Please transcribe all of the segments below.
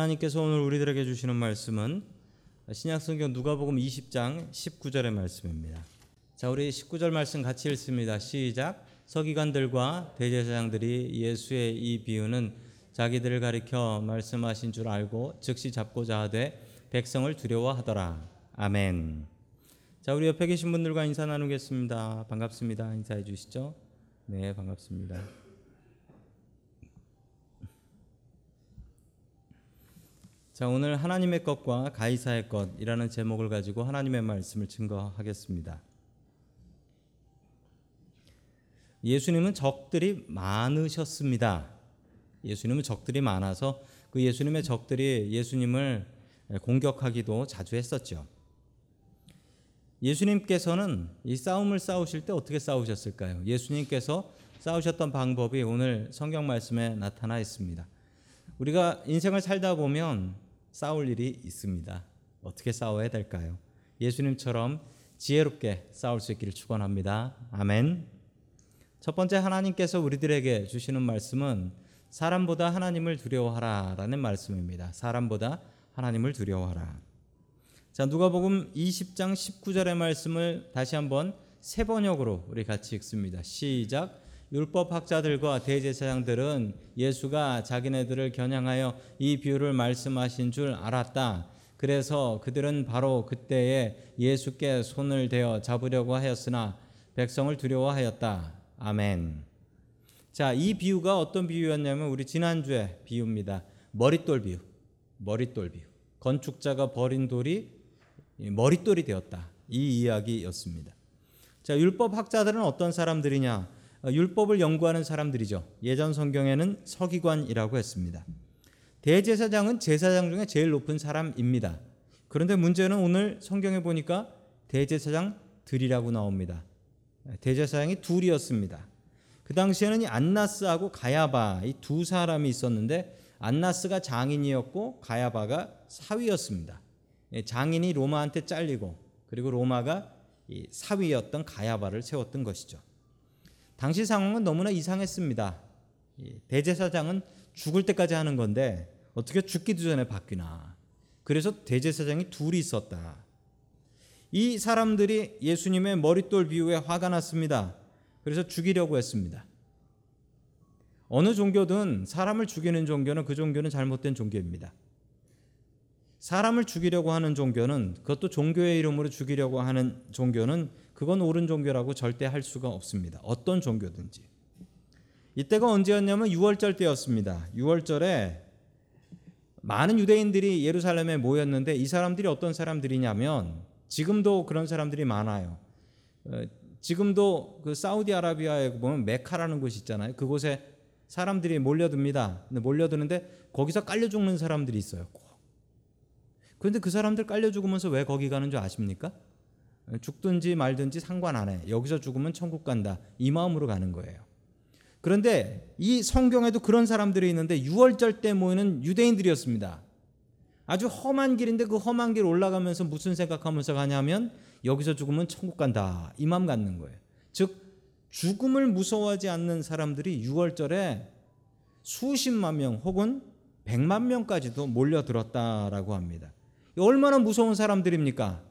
하나님께서 오늘 우리들에게 주시는 말씀은 신약성경 누가복음 20장 19절의 말씀입니다. 자, 우리 19절 말씀 같이 읽습니다. 시작. 서기관들과 대제사장들이 예수의 이 비유는 자기들을 가리켜 말씀하신 줄 알고 즉시 잡고자 하되 백성을 두려워하더라. 아멘. 자, 우리 옆에 계신 분들과 인사 나누겠습니다. 반갑습니다. 인사해 주시죠. 네, 반갑습니다. 자, 오늘 하나님의 것과 가이사의 것이라는 제목을 가지고 하나님의 말씀을 증거하겠습니다. 예수님은 적들이 많으셨습니다. 예수님은 적들이 많아서 그 예수님의 적들이 예수님을 공격하기도 자주 했었죠. 예수님께서는 이 싸움을 싸우실 때 어떻게 싸우셨을까요? 예수님께서 싸우셨던 방법이 오늘 성경 말씀에 나타나 있습니다. 우리가 인생을 살다 보면 싸울 일이 있습니다. 어떻게 싸워야 될까요? 예수님처럼 지혜롭게 싸울 수 있기를 축원합니다. 아멘. 첫 번째 하나님께서 우리들에게 주시는 말씀은 사람보다 하나님을 두려워하라라는 말씀입니다. 사람보다 하나님을 두려워하라. 자, 누가복음 20장 19절의 말씀을 다시 한번 세 번역으로 우리 같이 읽습니다. 시작. 율법 학자들과 대제사장들은 예수가 자기네들을 겨냥하여 이 비유를 말씀하신 줄 알았다. 그래서 그들은 바로 그때에 예수께 손을 대어 잡으려고 하였으나 백성을 두려워하였다. 아멘. 자, 이 비유가 어떤 비유였냐면 우리 지난주에 비유입니다. 머릿돌 비유. 머릿돌 비유. 건축자가 버린 돌이 머릿돌이 되었다. 이 이야기였습니다. 자, 율법 학자들은 어떤 사람들이냐? 율법을 연구하는 사람들이죠. 예전 성경에는 서기관이라고 했습니다. 대제사장은 제사장 중에 제일 높은 사람입니다. 그런데 문제는 오늘 성경에 보니까 대제사장들이라고 나옵니다. 대제사장이 둘이었습니다. 그 당시에는 이 안나스하고 가야바 이 두 사람이 있었는데 안나스가 장인이었고 가야바가 사위였습니다. 예, 장인이 로마한테 잘리고 그리고 로마가 사위였던 가야바를 세웠던 것이죠. 당시 상황은 너무나 이상했습니다. 대제사장은 죽을 때까지 하는 건데 어떻게 죽기도 전에 바뀌나. 그래서 대제사장이 둘이 있었다. 이 사람들이 예수님의 머릿돌 비유에 화가 났습니다. 그래서 죽이려고 했습니다. 어느 종교든 사람을 죽이는 종교는 그 종교는 잘못된 종교입니다. 사람을 죽이려고 하는 종교는 그것도 종교의 이름으로 죽이려고 하는 종교는 그건 옳은 종교라고 절대 할 수가 없습니다. 어떤 종교든지. 이때가 언제였냐면 6월절 때였습니다. 6월절에 많은 유대인들이 예루살렘에 모였는데 이 사람들이 어떤 사람들이냐면 지금도 그런 사람들이 많아요. 어, 지금도 그 사우디아라비아에 보면 메카라는 곳이 있잖아요. 그곳에 사람들이 몰려듭니다. 몰려드는데 거기서 깔려 죽는 사람들이 있어요. 그런데 그 사람들 깔려 죽으면서 왜 거기 가는 줄 아십니까? 죽든지 말든지 상관 안 해. 여기서 죽으면 천국 간다. 이 마음으로 가는 거예요. 그런데 이 성경에도 그런 사람들이 있는데 6월절 때 모이는 유대인들이었습니다. 아주 험한 길인데 그 험한 길 올라가면서 무슨 생각하면서 가냐면 여기서 죽으면 천국 간다. 이 마음 갖는 거예요. 즉 죽음을 무서워하지 않는 사람들이 6월절에 수십만 명 혹은 백만 명까지도 몰려들었다라고 합니다. 얼마나 무서운 사람들입니까?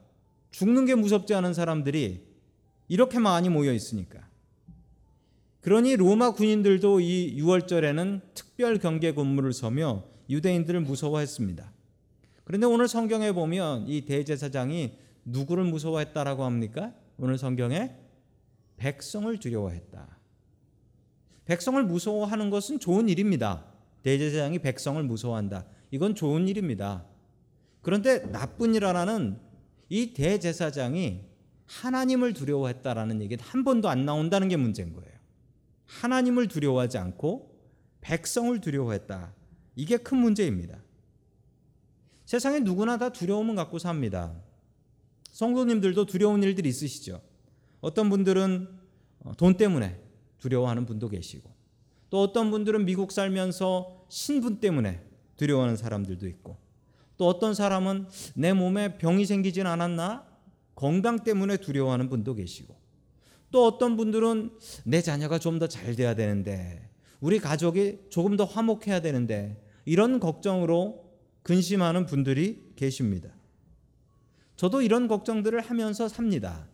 죽는 게 무섭지 않은 사람들이 이렇게 많이 모여 있으니까. 그러니 로마 군인들도 이 6월절에는 특별 경계 근무를 서며 유대인들을 무서워했습니다. 그런데 오늘 성경에 보면 이 대제사장이 누구를 무서워했다라고 합니까? 오늘 성경에 백성을 두려워했다. 백성을 무서워하는 것은 좋은 일입니다. 대제사장이 백성을 무서워한다. 이건 좋은 일입니다. 그런데 나쁜 일 하나는 이 대제사장이 하나님을 두려워했다라는 얘기는 한 번도 안 나온다는 게 문제인 거예요. 하나님을 두려워하지 않고 백성을 두려워했다. 이게 큰 문제입니다. 세상에 누구나 다 두려움을 갖고 삽니다. 성도님들도 두려운 일들이 있으시죠. 어떤 분들은 어, 돈 때문에 두려워하는 분도 계시고, 또 어떤 분들은 미국 살면서 신분 때문에 두려워하는 사람들도 있고, 또 어떤 사람은 내 몸에 병이 생기진 않았나? 건강 때문에 두려워하는 분도 계시고 또 어떤 분들은 내 자녀가 좀 더 잘 돼야 되는데 우리 가족이 조금 더 화목해야 되는데 이런 걱정으로 근심하는 분들이 계십니다. 저도 이런 걱정들을 하면서 삽니다.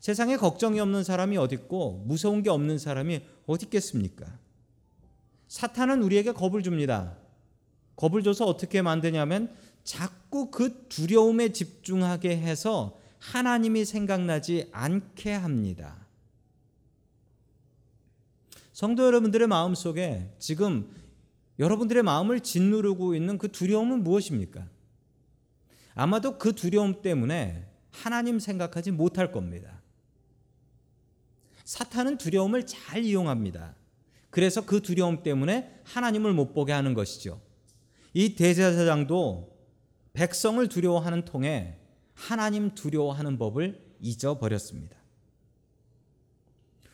세상에 걱정이 없는 사람이 어딨고 무서운 게 없는 사람이 어디 있겠습니까? 사탄은 우리에게 겁을 줍니다. 겁을 줘서 어떻게 만드냐면 자꾸 그 두려움에 집중하게 해서 하나님이 생각나지 않게 합니다. 성도 여러분들의 마음 속에 지금 여러분들의 마음을 짓누르고 있는 그 두려움은 무엇입니까? 아마도 그 두려움 때문에 하나님 생각하지 못할 겁니다. 사탄은 두려움을 잘 이용합니다. 그래서 그 두려움 때문에 하나님을 못 보게 하는 것이죠. 이 대제사장도 백성을 두려워하는 통에 하나님 두려워하는 법을 잊어버렸습니다.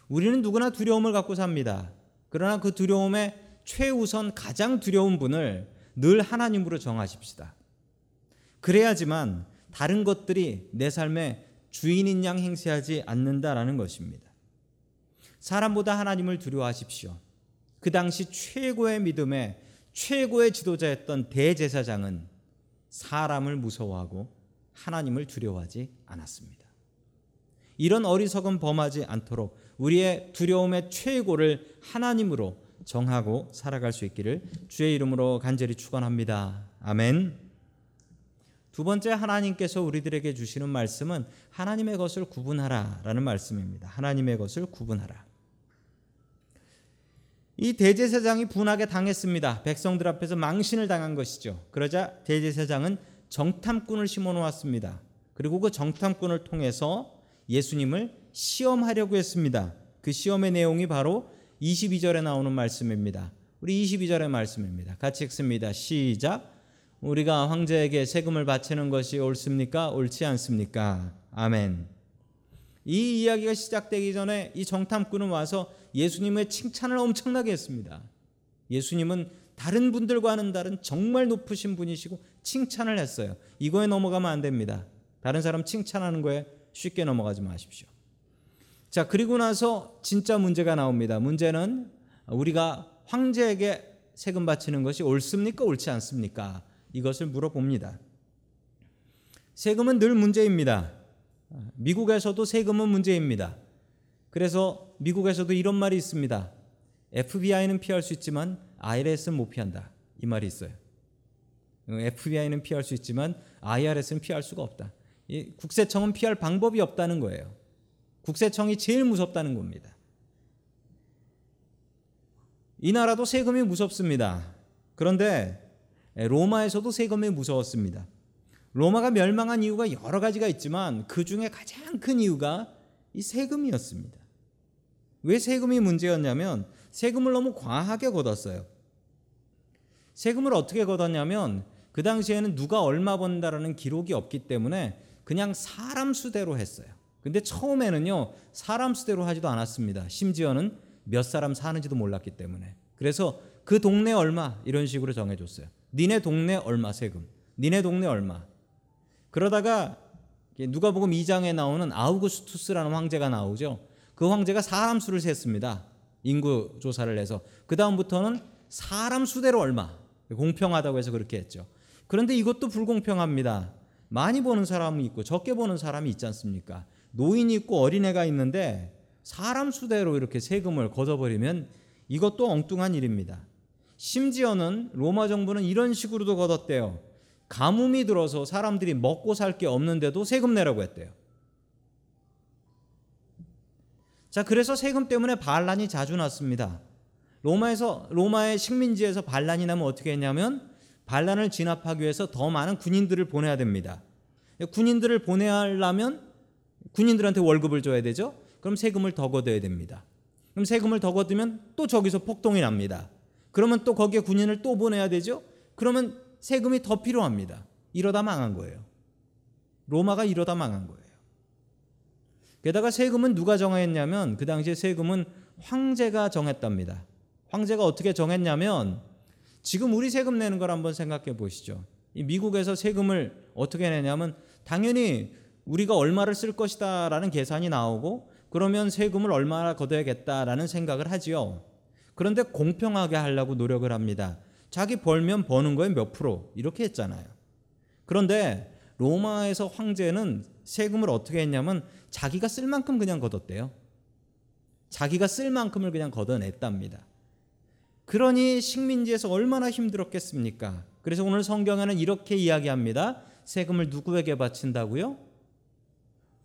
우리는 누구나 두려움을 갖고 삽니다. 그러나 그 두려움의 최우선 가장 두려운 분을 늘 하나님으로 정하십시다. 그래야지만 다른 것들이 내 삶의 주인인 양 행세하지 않는다라는 것입니다. 사람보다 하나님을 두려워하십시오. 그 당시 최고의 믿음의 최고의 지도자였던 대제사장은 사람을 무서워하고 하나님을 두려워하지 않았습니다. 이런 어리석은 범하지 않도록 우리의 두려움의 최고를 하나님으로 정하고 살아갈 수 있기를 주의 이름으로 간절히 축원합니다. 아멘. 두 번째 하나님께서 우리들에게 주시는 말씀은 하나님의 것을 구분하라라는 말씀입니다. 하나님의 것을 구분하라. 이 대제사장이 분하게 당했습니다. 백성들 앞에서 망신을 당한 것이죠. 그러자 대제사장은 정탐꾼을 심어 놓았습니다. 그리고 그 정탐꾼을 통해서 예수님을 시험하려고 했습니다. 그 시험의 내용이 바로 22절에 나오는 말씀입니다. 우리 22절의 말씀입니다. 같이 읽습니다. 시작. 우리가 황제에게 세금을 바치는 것이 옳습니까? 옳지 않습니까? 아멘. 이 이야기가 시작되기 전에 이 정탐꾼은 와서 예수님의 칭찬을 엄청나게 했습니다. 예수님은 다른 분들과는 다른 정말 높으신 분이시고 칭찬을 했어요. 이거에 넘어가면 안 됩니다. 다른 사람 칭찬하는 거에 쉽게 넘어가지 마십시오. 자, 그리고 나서 진짜 문제가 나옵니다. 문제는 우리가 황제에게 세금 바치는 것이 옳습니까? 옳지 않습니까? 이것을 물어봅니다. 세금은 늘 문제입니다. 미국에서도 세금은 문제입니다. 그래서 미국에서도 이런 말이 있습니다. FBI는 피할 수 있지만 IRS는 못 피한다. 이 말이 있어요. FBI는 피할 수 있지만 IRS는 피할 수가 없다. 국세청은 피할 방법이 없다는 거예요. 국세청이 제일 무섭다는 겁니다. 이 나라도 세금이 무섭습니다. 그런데 로마에서도 세금이 무서웠습니다. 로마가 멸망한 이유가 여러 가지가 있지만 그 중에 가장 큰 이유가 이 세금이었습니다. 왜 세금이 문제였냐면 세금을 너무 과하게 걷었어요. 세금을 어떻게 걷었냐면 그 당시에는 누가 얼마 번다라는 기록이 없기 때문에 그냥 사람 수대로 했어요. 근데 처음에는요, 사람 수대로 하지도 않았습니다. 심지어는 몇 사람 사는지도 몰랐기 때문에. 그래서 그 동네 얼마 이런 식으로 정해줬어요. 니네 동네 얼마 세금. 니네 동네 얼마. 그러다가 누가복음 2장에 나오는 아우구스투스라는 황제가 나오죠. 그 황제가 사람 수를 셌습니다. 인구 조사를 해서 그 다음부터는 사람 수대로 얼마 공평하다고 해서 그렇게 했죠. 그런데 이것도 불공평합니다. 많이 보는 사람이 있고 적게 보는 사람이 있지 않습니까? 노인이 있고 어린애가 있는데 사람 수대로 이렇게 세금을 걷어버리면 이것도 엉뚱한 일입니다. 심지어는 로마 정부는 이런 식으로도 걷었대요. 가뭄이 들어서 사람들이 먹고 살 게 없는데도 세금 내라고 했대요. 자, 그래서 세금 때문에 반란이 자주 났습니다. 로마에서 로마의 식민지에서 반란이 나면 어떻게 했냐면 반란을 진압하기 위해서 더 많은 군인들을 보내야 됩니다. 군인들을 보내야 하려면 군인들한테 월급을 줘야 되죠. 그럼 세금을 더 걷어야 됩니다. 그럼 세금을 더 걷으면 또 저기서 폭동이 납니다. 그러면 또 거기에 군인을 또 보내야 되죠. 그러면 세금이 더 필요합니다. 이러다 망한 거예요. 로마가 이러다 망한 거예요. 게다가 세금은 누가 정했냐면 그 당시에 세금은 황제가 정했답니다. 황제가 어떻게 정했냐면 지금 우리 세금 내는 걸 한번 생각해 보시죠. 이 미국에서 세금을 어떻게 내냐면 당연히 우리가 얼마를 쓸 것이다라는 계산이 나오고 그러면 세금을 얼마나 걷어야겠다라는 생각을 하지요. 그런데 공평하게 하려고 노력을 합니다. 자기 벌면 버는 거에 몇 프로 이렇게 했잖아요. 그런데 로마에서 황제는 세금을 어떻게 했냐면 자기가 쓸 만큼 그냥 걷었대요. 자기가 쓸 만큼을 그냥 걷어냈답니다. 그러니 식민지에서 얼마나 힘들었겠습니까? 그래서 오늘 성경에는 이렇게 이야기합니다. 세금을 누구에게 바친다고요?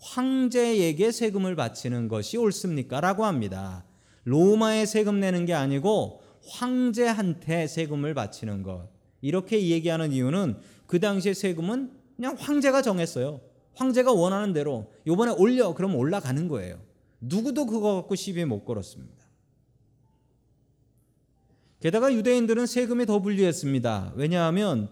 황제에게 세금을 바치는 것이 옳습니까? 라고 합니다. 로마에 세금 내는 게 아니고 황제한테 세금을 바치는 것. 이렇게 얘기하는 이유는 그 당시에 세금은 그냥 황제가 정했어요. 황제가 원하는 대로 요번에 올려 그러면 올라가는 거예요. 누구도 그거 갖고 시비 못 걸었습니다. 게다가 유대인들은 세금이 더 불리했습니다. 왜냐하면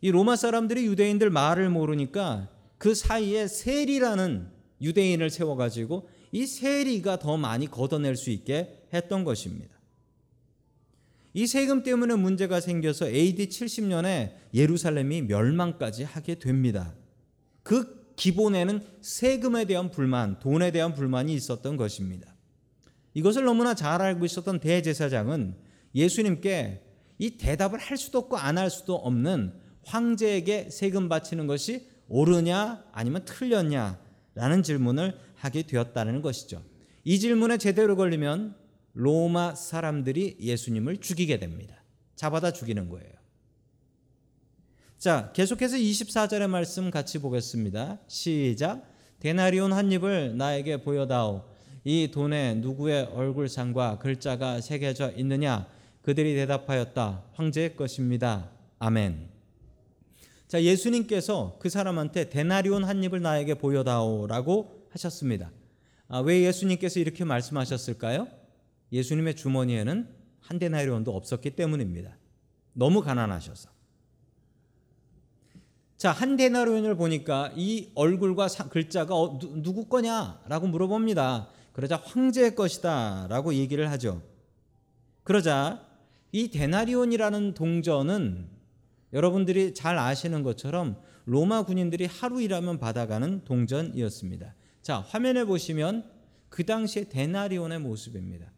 이 로마 사람들이 유대인들 말을 모르니까 그 사이에 세리라는 유대인을 세워가지고 이 세리가 더 많이 걷어낼 수 있게 했던 것입니다. 이 세금 때문에 문제가 생겨서 AD 70년에 예루살렘이 멸망까지 하게 됩니다. 그 기본에는 세금에 대한 불만, 돈에 대한 불만이 있었던 것입니다. 이것을 너무나 잘 알고 있었던 대제사장은 예수님께 이 대답을 할 수도 없고 안 할 수도 없는 황제에게 세금 바치는 것이 옳으냐 아니면 틀렸냐라는 질문을 하게 되었다는 것이죠. 이 질문에 제대로 걸리면 로마 사람들이 예수님을 죽이게 됩니다. 잡아다 죽이는 거예요. 자, 계속해서 24절의 말씀 같이 보겠습니다. 시작. 데나리온 한 입을 나에게 보여다오. 이 돈에 누구의 얼굴상과 글자가 새겨져 있느냐? 그들이 대답하였다. 황제의 것입니다. 아멘. 자, 예수님께서 그 사람한테 데나리온 한 입을 나에게 보여다오라고 하셨습니다. 아, 왜 예수님께서 이렇게 말씀하셨을까요? 예수님의 주머니에는 한 데나리온도 없었기 때문입니다. 너무 가난하셔서. 자, 한 데나리온을 보니까 이 얼굴과 글자가 어, 누, 구 거냐라고 물어봅니다. 그러자 황제의 것이다라고 얘기를 하죠. 그러자 이 데나리온이라는 동전은 여러분들이 잘 아시는 것처럼 로마 군인들이 하루 일하면 받아가는 동전이었습니다. 자, 화면에 보시면 그 당시의 데나리온의 모습입니다.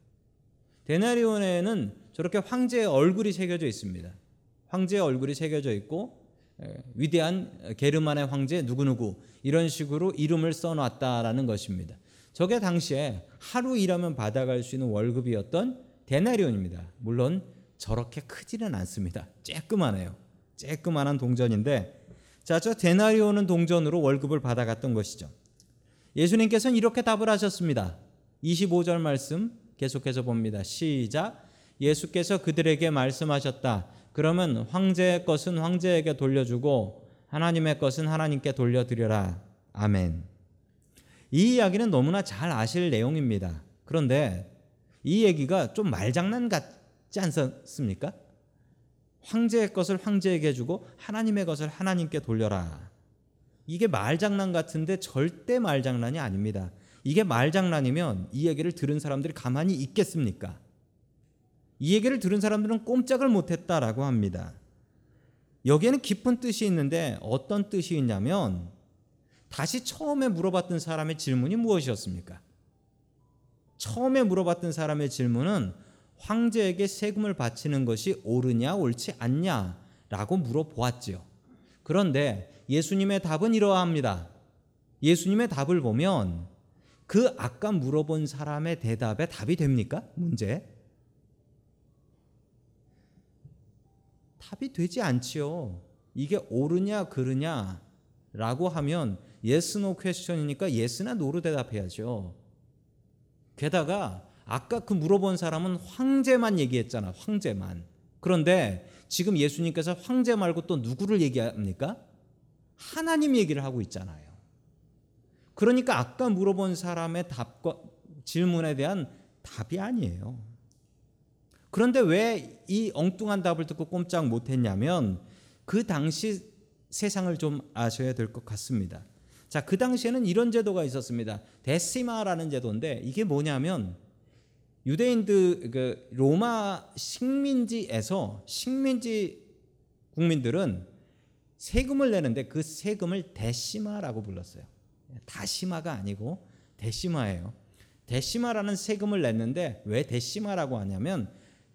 데나리온에는 저렇게 황제의 얼굴이 새겨져 있습니다. 황제의 얼굴이 새겨져 있고 위대한 게르만의 황제 누구누구 이런 식으로 이름을 써놨다라는 것입니다. 저게 당시에 하루 일하면 받아갈 수 있는 월급이었던 데나리온입니다. 물론 저렇게 크지는 않습니다. 쬐끄만해요. 쬐끄만한 동전인데 자, 저 데나리온은 동전으로 월급을 받아갔던 것이죠. 예수님께서는 이렇게 답을 하셨습니다. 25절 말씀 계속해서 봅니다. 시작. 예수께서 그들에게 말씀하셨다. 그러면 황제의 것은 황제에게 돌려주고 하나님의 것은 하나님께 돌려드려라. 아멘. 이 이야기는 너무나 잘 아실 내용입니다. 그런데 이 얘기가 좀 말장난 같지 않습니까? 황제의 것을 황제에게 주고 하나님의 것을 하나님께 돌려라. 이게 말장난 같은데 절대 말장난이 아닙니다. 이게 말장난이면 이 얘기를 들은 사람들이 가만히 있겠습니까? 이 얘기를 들은 사람들은 꼼짝을 못했다라고 합니다. 여기에는 깊은 뜻이 있는데 어떤 뜻이 있냐면 다시 처음에 물어봤던 사람의 질문이 무엇이었습니까? 처음에 물어봤던 사람의 질문은 황제에게 세금을 바치는 것이 옳으냐 옳지 않냐라고 물어보았지요. 그런데 예수님의 답은 이러합니다. 예수님의 답을 보면 그 아까 물어본 사람의 대답에 답이 됩니까? 문제? 답이 되지 않지요. 이게 옳으냐 그르냐라고 하면 yes question이니까 yes나 no로 대답해야죠. 게다가 아까 그 물어본 사람은 황제만 얘기했잖아. 황제만. 그런데 지금 예수님께서 황제 말고 또 누구를 얘기합니까? 하나님 얘기를 하고 있잖아요. 그러니까 아까 물어본 사람의 답과 질문에 대한 답이 아니에요. 그런데 왜 이 엉뚱한 답을 듣고 꼼짝 못했냐면 그 당시 세상을 좀 아셔야 될 것 같습니다. 자, 그 당시에는 이런 제도가 있었습니다. 데시마라는 제도인데 이게 뭐냐면 유대인들 그 로마 식민지에서 식민지 국민들은 세금을 내는데 그 세금을 데시마라고 불렀어요. 다시마가 아니고 데시마예요. 데시마라는 세금을 냈는데 왜 데시마라고 하냐면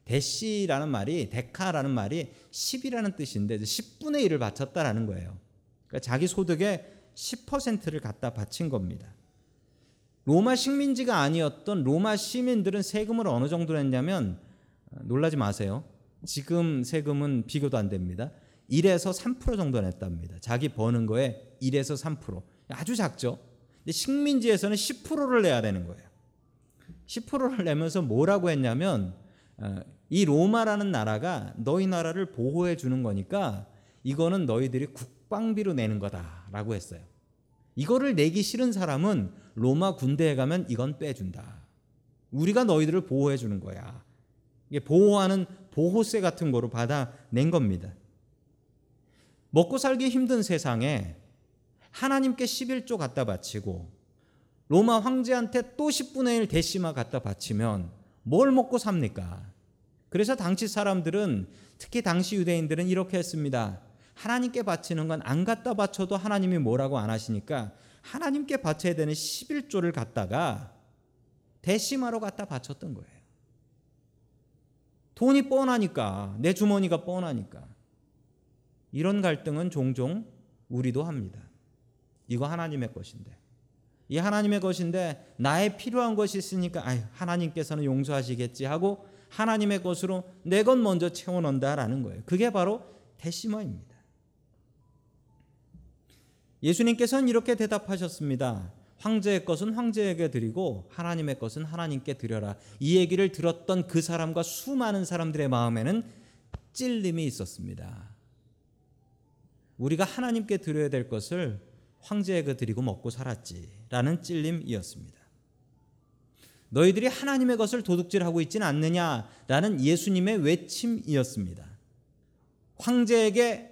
대시라는 말이 데카라는 말이 10이라는 뜻인데 10분의 1을 바쳤다라는 거예요. 그러니까 자기 소득의 10%를 갖다 바친 겁니다. 로마 식민지가 아니었던 로마 시민들은 세금을 어느 정도 냈냐면 어, 놀라지 마세요. 지금 세금은 비교도 안 됩니다. 1에서 3% 정도 냈답니다. 자기 버는 거에 1에서 3%. 아주 작죠. 근데 식민지에서는 10%를 내야 되는 거예요. 10%를 내면서 뭐라고 했냐면 어, 이 로마라는 나라가 너희 나라를 보호해 주는 거니까 이거는 너희들이 국방비로 내는 거다라고 했어요. 이거를 내기 싫은 사람은 로마 군대에 가면 이건 빼준다. 우리가 너희들을 보호해 주는 거야. 이게 보호하는 보호세 같은 거로 받아낸 겁니다. 먹고 살기 힘든 세상에 하나님께 11조 갖다 바치고 로마 황제한테 또 10분의 1 대시마 갖다 바치면 뭘 먹고 삽니까? 그래서 당시 사람들은 특히 당시 유대인들은 이렇게 했습니다. 하나님께 바치는 건 안 갖다 바쳐도 하나님이 뭐라고 안 하시니까 하나님께 바쳐야 되는 11조를 갖다가 대시마로 갖다 바쳤던 거예요. 돈이 뻔하니까 내 주머니가 뻔하니까 이런 갈등은 종종 우리도 합니다. 이거 하나님의 것인데 이 하나님의 것인데 나의 필요한 것이 있으니까 아유, 하나님께서는 용서하시겠지 하고 하나님의 것으로 내 것 먼저 채워 넣는다라는 거예요. 그게 바로 대시마입니다. 예수님께서는 이렇게 대답하셨습니다. 황제의 것은 황제에게 드리고 하나님의 것은 하나님께 드려라. 이 얘기를 들었던 그 사람과 수많은 사람들의 마음에는 찔림이 있었습니다. 우리가 하나님께 드려야 될 것을 황제에게 드리고 먹고 살았지라는 찔림이었습니다. 너희들이 하나님의 것을 도둑질하고 있지는 않느냐라는 예수님의 외침이었습니다. 황제에게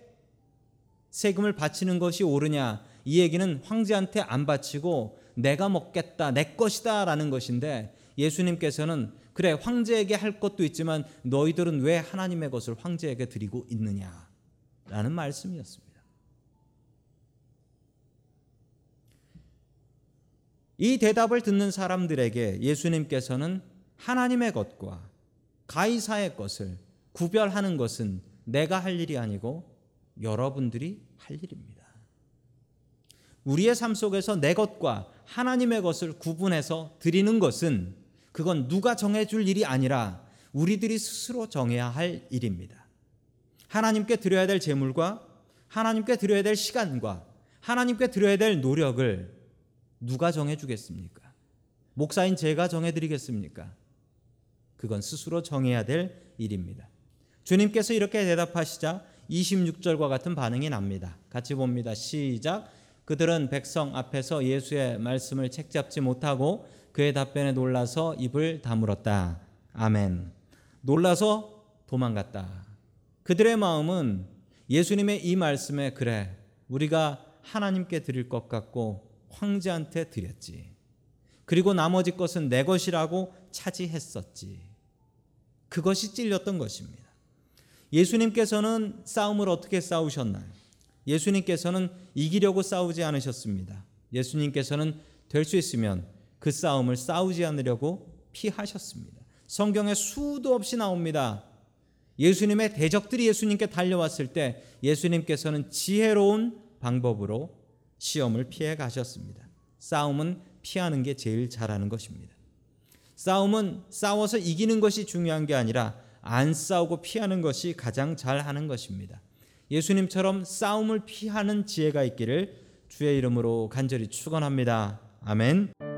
세금을 바치는 것이 옳으냐 이 얘기는 황제한테 안 바치고 내가 먹겠다 내 것이다라는 것인데 예수님께서는 그래 황제에게 할 것도 있지만 너희들은 왜 하나님의 것을 황제에게 드리고 있느냐라는 말씀이었습니다. 이 대답을 듣는 사람들에게 예수님께서는 하나님의 것과 가이사의 것을 구별하는 것은 내가 할 일이 아니고 여러분들이 할 일입니다. 우리의 삶 속에서 내 것과 하나님의 것을 구분해서 드리는 것은 그건 누가 정해줄 일이 아니라 우리들이 스스로 정해야 할 일입니다. 하나님께 드려야 될 재물과 하나님께 드려야 될 시간과 하나님께 드려야 될 노력을 누가 정해주겠습니까? 목사인 제가 정해드리겠습니까? 그건 스스로 정해야 될 일입니다. 주님께서 이렇게 대답하시자 26절과 같은 반응이 납니다. 같이 봅니다. 시작. 그들은 백성 앞에서 예수의 말씀을 책잡지 못하고 그의 답변에 놀라서 입을 다물었다. 아멘. 놀라서 도망갔다. 그들의 마음은 예수님의 이 말씀에 그래 우리가 하나님께 드릴 것 같고 황제한테 드렸지. 그리고 나머지 것은 내 것이라고 차지했었지. 그것이 찔렸던 것입니다. 예수님께서는 싸움을 어떻게 싸우셨나요? 예수님께서는 이기려고 싸우지 않으셨습니다. 예수님께서는 될 수 있으면 그 싸움을 싸우지 않으려고 피하셨습니다. 성경에 수도 없이 나옵니다. 예수님의 대적들이 예수님께 달려왔을 때 예수님께서는 지혜로운 방법으로 시험을 피해 가셨습니다. 싸움은 피하는 게 제일 잘하는 것입니다. 싸움은 싸워서 이기는 것이 중요한 게 아니라 안 싸우고 피하는 것이 가장 잘하는 것입니다. 예수님처럼 싸움을 피하는 지혜가 있기를 주의 이름으로 간절히 축원합니다. 아멘.